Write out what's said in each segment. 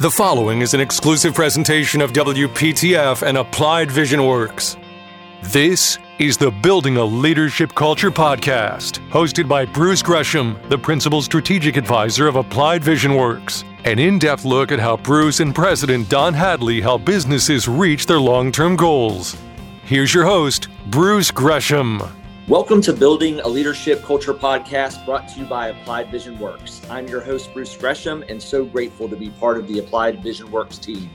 The following is an exclusive presentation of WPTF and Applied Vision Works. This is the Building a Leadership Culture podcast, hosted by Bruce Gresham, the Principal Strategic Advisor of Applied Vision Works. An in depth look at how Bruce and President Don Hadley help businesses reach their long term goals. Here's your host, Bruce Gresham. Welcome to Building a Leadership Culture podcast brought to you by Applied Vision Works. I'm your host, Bruce Gresham, and so grateful to be part of the Applied Vision Works team.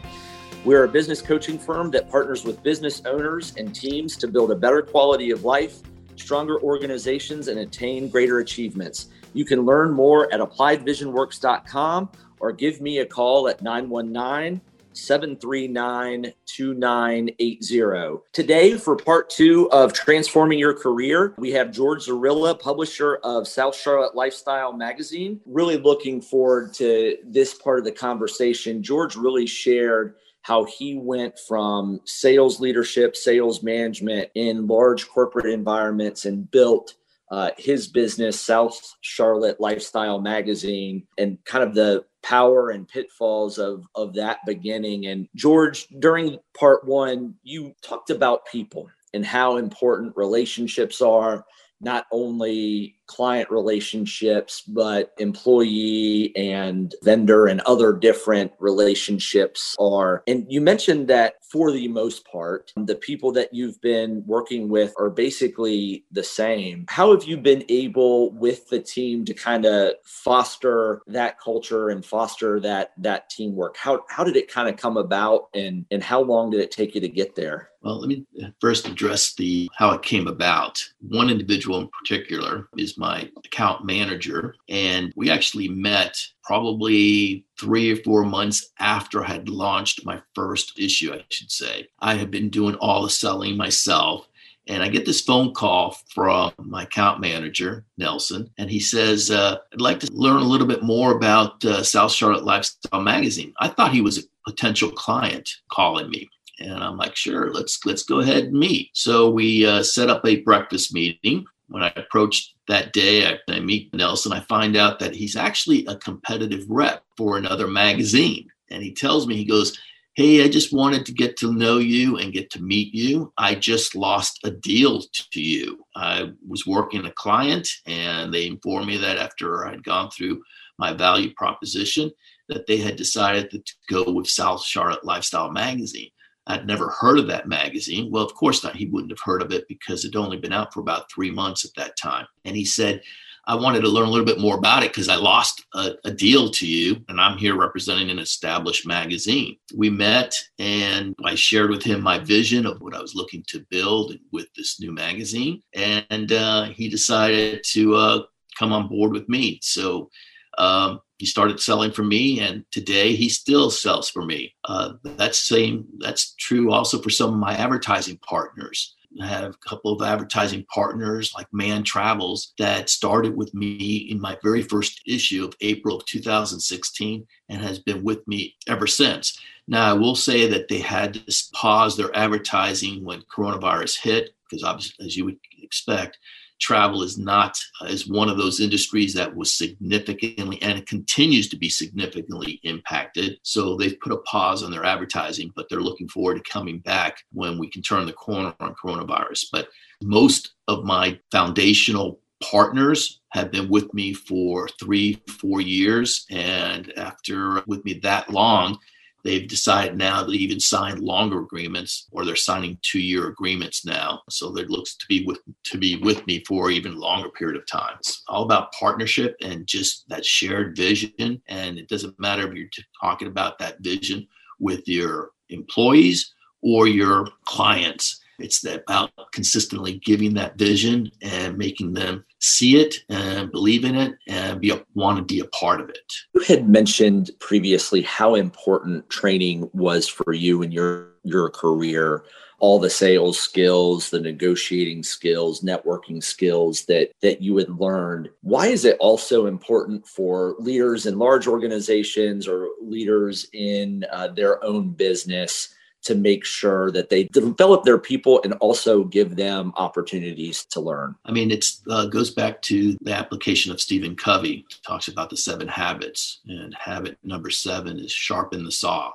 We're a business coaching firm that partners with business owners and teams to build a better quality of life, stronger organizations, and attain greater achievements. You can learn more at appliedvisionworks.com or give me a call at 919 739 2980. Today, for part two of Transforming Your Career, we have George Zarilla, publisher of South Charlotte Lifestyle Magazine. Really looking forward to this part of the conversation. George really shared how he went from sales leadership, sales management in large corporate environments and built uh, his business, South Charlotte Lifestyle Magazine, and kind of the power and pitfalls of of that beginning. And George, during part one, you talked about people and how important relationships are, not only client relationships, but employee and vendor and other different relationships are. And you mentioned that for the most part, the people that you've been working with are basically the same. How have you been able with the team to kind of foster that culture and foster that that teamwork? How how did it kind of come about and and how long did it take you to get there? Well, let me uh, first address the how it came about. One individual in particular is my account manager. And we actually met probably three or four months after I had launched my first issue, I should say. I had been doing all the selling myself. And I get this phone call from my account manager, Nelson, and he says, uh, I'd like to learn a little bit more about uh, South Charlotte Lifestyle Magazine. I thought he was a potential client calling me. And I'm like, sure, let's let's go ahead and meet. So we uh, set up a breakfast meeting when I approached that day, I, I, meet Nelson. I find out that he's actually a competitive rep for another magazine. And he tells me, he goes, Hey, I just wanted to get to know you and get to meet you. I just lost a deal to you. I was working a client, and they informed me that after I'd gone through my value proposition, that they had decided to go with South Charlotte Lifestyle Magazine. I'd never heard of that magazine. Well, of course not. He wouldn't have heard of it because it'd only been out for about three months at that time. And he said, I wanted to learn a little bit more about it because I lost a, a, deal to you, and I'm here representing an established magazine. We met, and I shared with him my vision of what I was looking to build with this new magazine. And uh, he decided to uh, come on board with me. So um, he started selling for me, and today he still sells for me. Uh, that's same. That's true also for some of my advertising partners. I have a couple of advertising partners like Mann Travels that started with me in my very first issue of April of 2016 and has been with me ever since. Now, I will say that they had to pause their advertising when coronavirus hit, because obviously, as you would expect, travel is not is one of those industries that was significantly and continues to be significantly impacted. So they've put a pause on their advertising, but they're looking forward to coming back when we can turn the corner on coronavirus. But most of my foundational partners have been with me for three, four years. And after with me that long, They've decided now to even sign longer agreements, or they're signing two-year agreements now. So it looks to be with to be with me for even longer period of time. It's all about partnership and just that shared vision. And it doesn't matter if you're talking about that vision with your employees or your clients. It's about consistently giving that vision and making them see it and believe in it and be want to be a part of it. You had mentioned previously how important training was for you in your your career all the sales skills the negotiating skills networking skills that that you had learned why is it also important for leaders in large organizations or leaders in uh, their own business to make sure that they develop their people and also give them opportunities to learn? I mean, it uh, goes back to the application of Stephen Covey, talks about the seven habits, and habit number seven is sharpen the saw.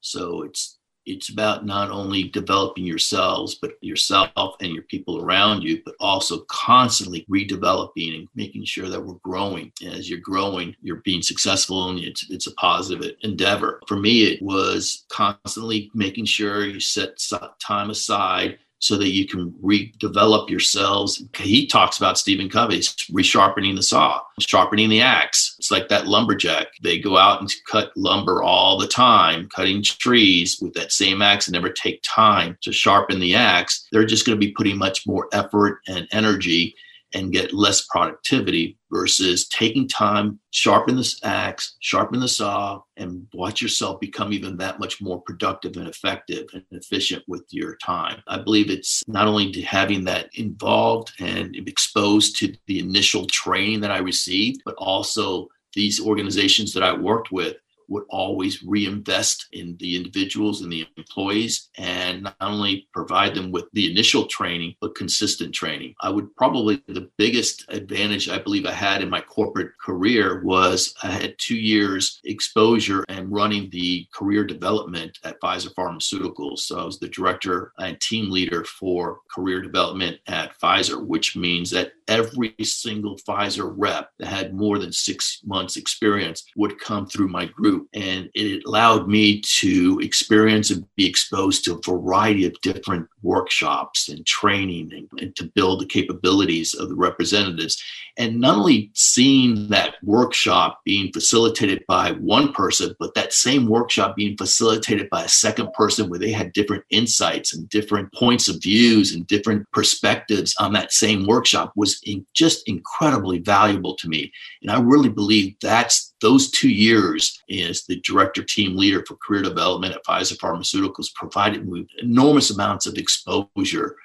So it's it's about not only developing yourselves, but yourself and your people around you, but also constantly redeveloping and making sure that we're growing. And as you're growing, you're being successful and it's, it's a positive endeavor. For me, it was constantly making sure you set time aside so that you can redevelop yourselves. He talks about Stephen Covey resharpening the saw, sharpening the axe. It's like that lumberjack. They go out and cut lumber all the time, cutting trees with that same axe and never take time to sharpen the axe. They're just going to be putting much more effort and energy and get less productivity versus taking time, sharpen this axe, sharpen the saw, and watch yourself become even that much more productive and effective and efficient with your time. I believe it's not only having that involved and exposed to the initial training that I received, but also these organizations that I worked with would always reinvest in the individuals and the employees and not only provide them with the initial training, but consistent training. I would probably the biggest advantage I believe I had in my corporate career was I had two years exposure and running the career development at Pfizer Pharmaceuticals. So I was the director and team leader for career development at Pfizer, which means that every single Pfizer rep that had more than six months experience would come through my group. And it allowed me to experience and be exposed to a variety of different workshops and training and, and to build the capabilities of the representatives. And not only seeing that workshop being facilitated by one person, but that same workshop being facilitated by a second person where they had different insights and different points of views and different perspectives on that same workshop was in, just incredibly valuable to me. And I really believe that's those two years as the director team leader for career development at Pfizer Pharmaceuticals provided me enormous amounts of exposure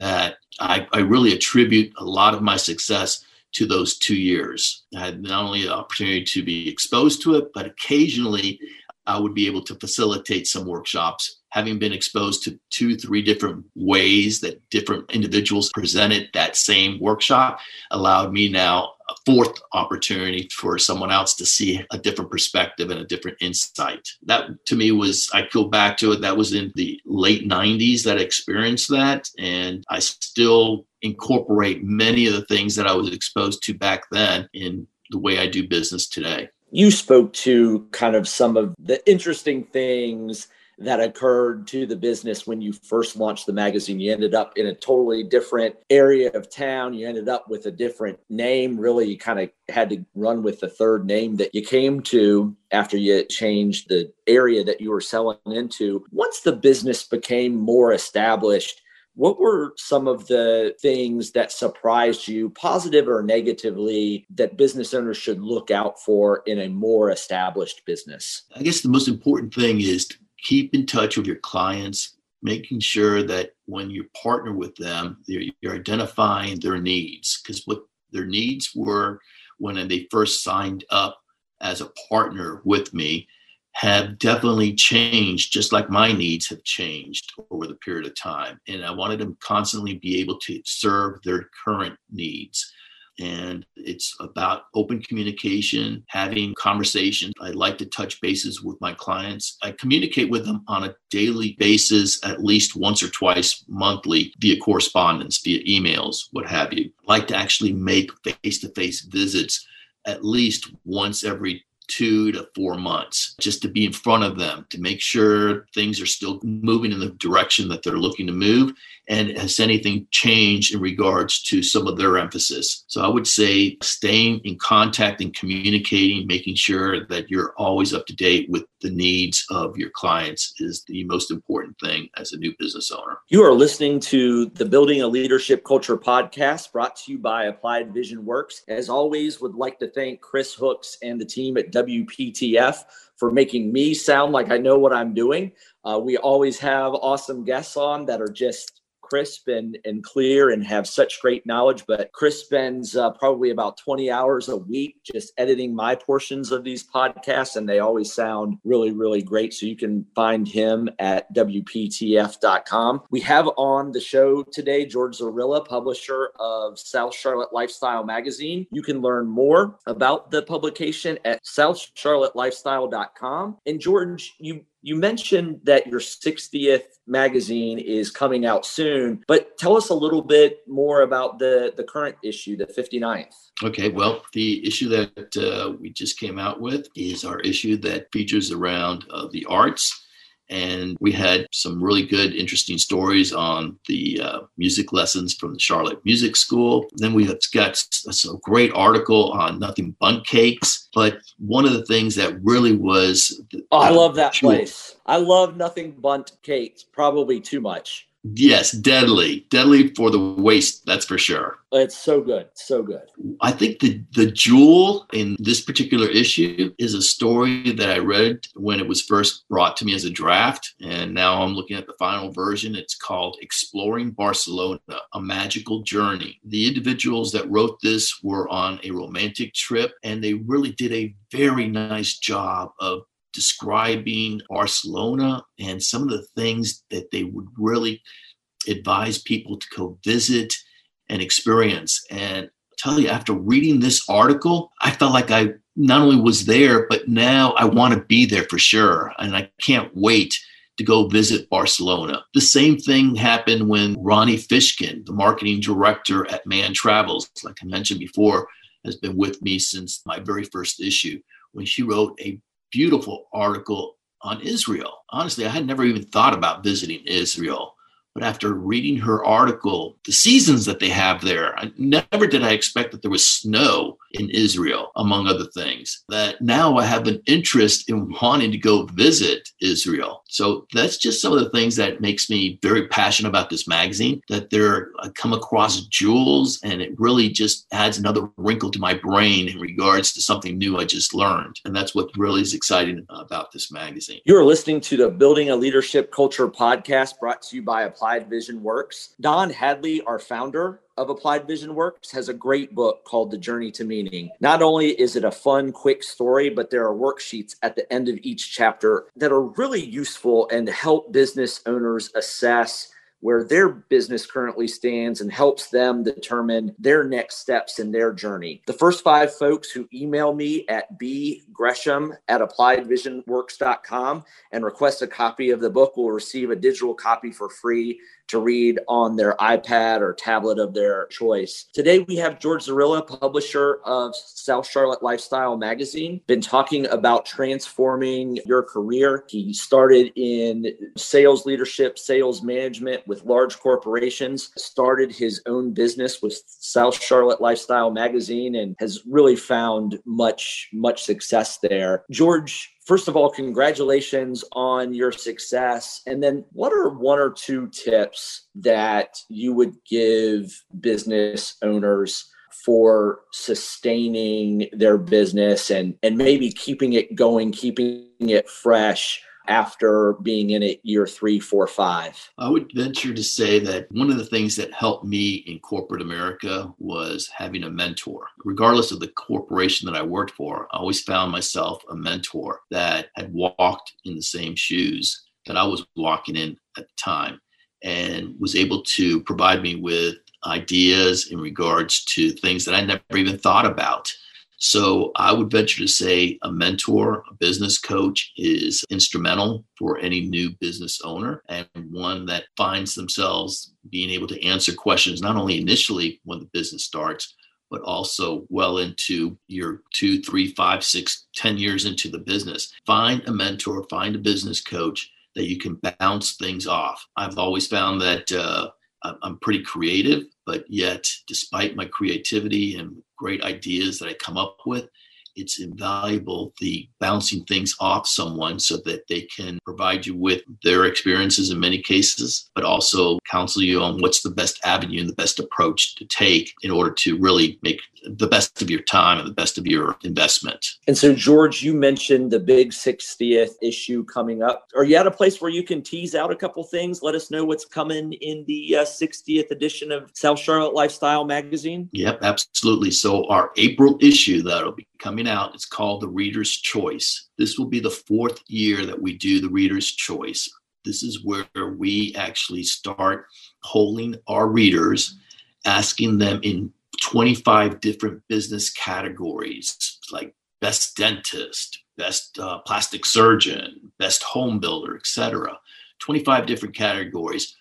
that I, I really attribute a lot of my success to those two years. I had not only the opportunity to be exposed to it, but occasionally I would be able to facilitate some workshops having been exposed to two, three different ways that different individuals presented that same workshop allowed me now a fourth opportunity for someone else to see a different perspective and a different insight. That to me was, I go back to it, that was in the late 90s that I experienced that. And I still incorporate many of the things that I was exposed to back then in the way I do business today. You spoke to kind of some of the interesting things that occurred to the business when you first launched the magazine. You ended up in a totally different area of town. You ended up with a different name. Really, you kind of had to run with the third name that you came to after you changed the area that you were selling into. Once the business became more established, what were some of the things that surprised you, positive or negatively, that business owners should look out for in a more established business? I guess the most important thing is keep in touch with your clients, making sure that when you partner with them, you're, identifying their needs because what their needs were when they first signed up as a partner with me have definitely changed, just like my needs have changed over the period of time. And I wanted to constantly be able to serve their current needs and it's about open communication, having conversations. I like to touch bases with my clients. I communicate with them on a daily basis, at least once or twice monthly via correspondence, via emails, what have you. I like to actually make face to face visits at least once every two to four months just to be in front of them to make sure things are still moving in the direction that they're looking to move and has anything changed in regards to some of their emphasis? So i would say staying in contact and communicating making sure that you're always up to date with the needs of your clients is the most important thing as a new business owner. You are listening to the building a leadership culture podcast brought to you by applied vision works. As always would like to thank chris hooks and the team at WPTF for making me sound like I know what I'm doing. Uh, we always have awesome guests on that are just crisp and, and clear and have such great knowledge. But Chris spends uh, probably about 20 hours a week just editing my portions of these podcasts, and they always sound really, really great. So you can find him at WPTF.com. We have on the show today George Zarilla, publisher of South Charlotte Lifestyle Magazine. You can learn more about the publication at southcharlottelifestyle.com. And George, you you mentioned that your 60th magazine is coming out soon, but tell us a little bit more about the, the current issue, the 59th. Okay, well, the issue that uh, we just came out with is our issue that features around uh, the arts and we had some really good, interesting stories on the uh, music lessons from the Charlotte Music School. Then we have got a, great article on nothing bundt cakes. But one of the things that really was. Oh, I love that place. I love nothing bundt cakes, probably too much. Yes, deadly, deadly for the waist. That's for sure. It's so good, so good. I think the the jewel in this particular issue is a story that I read when it was first brought to me as a draft, and now I'm looking at the final version. It's called "Exploring Barcelona: A Magical Journey." The individuals that wrote this were on a romantic trip, and they really did a very nice job of describing Barcelona and some of the things that they would really advise people to go visit and experience. And I'll tell you, after reading this article, I felt like I not only was there, but now I want to be there for sure. And I can't wait to go visit Barcelona. The same thing happened when Ronnie Fishkin, the marketing director at Mann Travels, like I mentioned before, has been with me since my very first issue when she wrote a beautiful article on Israel. Honestly, I had never even thought about visiting Israel. But after reading her article, the seasons that they have there, I never did I expect that there was snow in Israel, among other things. That now I have an interest in wanting to go visit Israel. So that's just some of the things that makes me very passionate about this magazine. That there I come across jewels, and it really just adds another wrinkle to my brain in regards to something new I just learned. And that's what really is exciting about this magazine. You are listening to the Building a Leadership Culture podcast brought to you by Applied Vision Works. Don Hadley, our founder, of Applied Vision Works has a great book called The Journey to Meaning. Not only is it a fun, quick story, but there are worksheets at the end of each chapter that are really useful and help business owners assess where their business currently stands and helps them determine their next steps in their journey. The first five folks who email me at bgresham at appliedvisionworks.com and request a copy of the book will receive a digital copy for free to read on their iPad or tablet of their choice. Today we have George Zarilla, publisher of South Charlotte Lifestyle Magazine, been talking about transforming your career. He started in sales leadership, sales management with large corporations, started his own business with South Charlotte Lifestyle Magazine and has really found much much success there. George first of all, congratulations on your success. And then, what are one or two tips that you would give business owners? for sustaining their business and and maybe keeping it going keeping it fresh after being in it year three, four, five? I would venture to say that one of the things that helped me in corporate America was having a mentor. Regardless of the corporation that I worked for, I always found myself a mentor that had walked in the same shoes that I was walking in at the time and was able to provide me with ideas in regards to things that I never even thought about. So I would venture to say a mentor, a business coach is instrumental for any new business owner and one that finds themselves being able to answer questions not only initially when the business starts, but also well into your two, three, five, six, ten years into the business. Find a mentor, find a business coach that you can bounce things off. I've always found that uh, I'm pretty creative, but yet, despite my creativity and great ideas that I come up with, it's invaluable the bouncing things off someone so that they can provide you with their experiences in many cases, but also counsel you on what's the best avenue and the best approach to take in order to really make the best of your time and the best of your investment. And so, George, you mentioned the big 60th issue coming up. Are you at a place where you can tease out a couple things? Let us know what's coming in the uh, 60th edition of South Charlotte Lifestyle Magazine. Yep, absolutely. So, our April issue that'll be coming out, it's called The Reader's Choice. This will be the fourth year that we do The Reader's Choice. This is where we actually start polling our readers, asking them in 25 different business categories like best dentist, best uh, plastic surgeon, best home builder, etc. 25 different categories.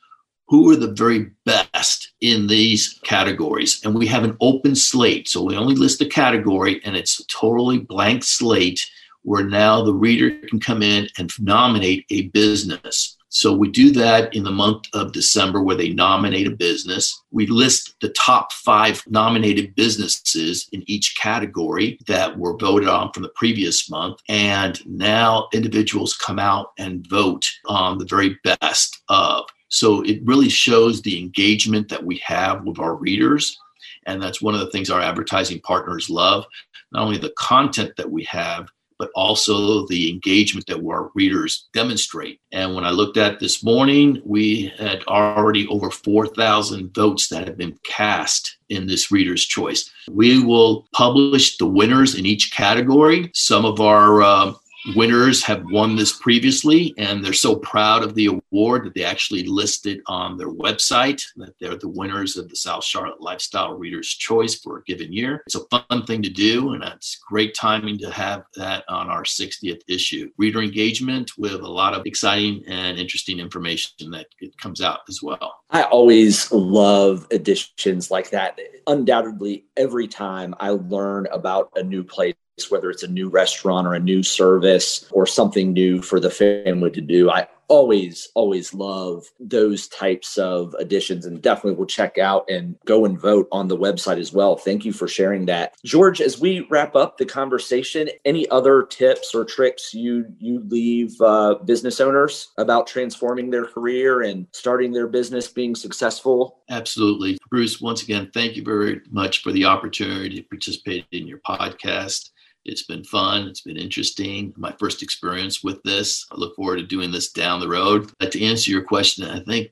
Who are the very best in these categories? And we have an open slate. So we only list a category and it's a totally blank slate where now the reader can come in and nominate a business. So we do that in the month of December where they nominate a business. We list the top five nominated businesses in each category that were voted on from the previous month. And now individuals come out and vote on the very best of. So it really shows the engagement that we have with our readers. And that's one of the things our advertising partners love. Not only the content that we have, but also the engagement that our readers demonstrate. And when I looked at this morning, we had already over 4,000 votes that have been cast in this reader's choice. We will publish the winners in each category. Some of our uh, winners have won this previously and they're so proud of the award that they actually listed on their website that they're the winners of the South Charlotte Lifestyle Reader's Choice for a given year. It's a fun thing to do and it's great timing to have that on our 60th issue. Reader engagement with a lot of exciting and interesting information that comes out as well. I always love editions like that. Undoubtedly, every time I learn about a new place whether it's a new restaurant or a new service or something new for the family to do. I always, always love those types of additions and definitely will check out and go and vote on the website as well. Thank you for sharing that. George, as we wrap up the conversation, any other tips or tricks you you leave uh, business owners about transforming their career and starting their business being successful? Absolutely. Bruce, once again, thank you very much for the opportunity to participate in your podcast. It's been fun. It's been interesting. My first experience with this. I look forward to doing this down the road. But to answer your question, I think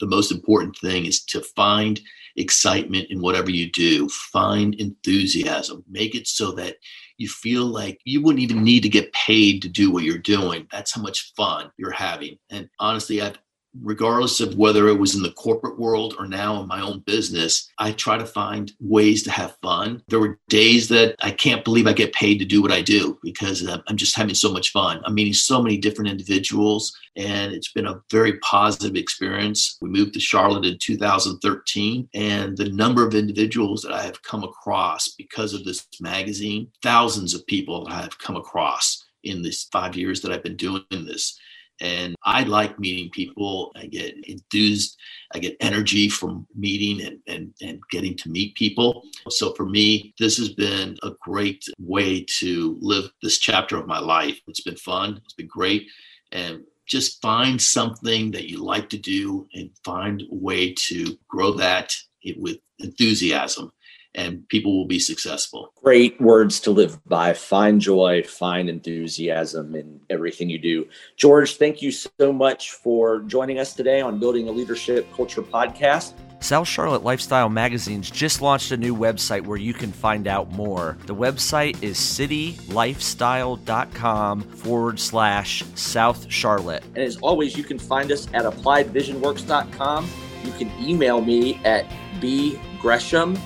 the most important thing is to find excitement in whatever you do, find enthusiasm, make it so that you feel like you wouldn't even need to get paid to do what you're doing. That's how much fun you're having. And honestly, I've regardless of whether it was in the corporate world or now in my own business, I try to find ways to have fun. There were days that I can't believe I get paid to do what I do because um, I'm just having so much fun. I'm meeting so many different individuals, and it's been a very positive experience. We moved to Charlotte in 2013, and the number of individuals that I have come across because of this magazine, thousands of people that I have come across in these five years that I've been doing this and I like meeting people. I get enthused. I get energy from meeting and, and, and getting to meet people. So for me, this has been a great way to live this chapter of my life. It's been fun. It's been great. And just find something that you like to do and find a way to grow that with enthusiasm and people will be successful. Great words to live by. Find joy, find enthusiasm in everything you do. George, thank you so much for joining us today on Building a Leadership Culture podcast. South Charlotte Lifestyle Magazine's just launched a new website where you can find out more. The website is citylifestyle.com forward slash South Charlotte. And as always, you can find us at appliedvisionworks.com. You can email me at bgresham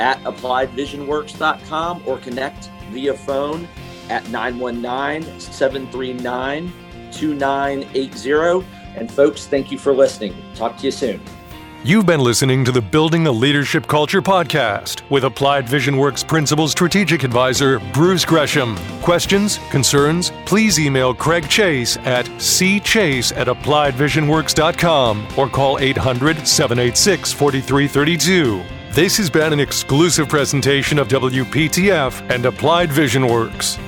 at appliedvisionworks.com or connect via phone at 919 739 2980. And folks, thank you for listening. Talk to you soon. You've been listening to the Building a Leadership Culture podcast with Applied Vision Works Principal Strategic Advisor Bruce Gresham. Questions, concerns, please email Craig Chase at cchase at appliedvisionworks.com or call 800 786 4332. This has been an exclusive presentation of WPTF and Applied Vision Works.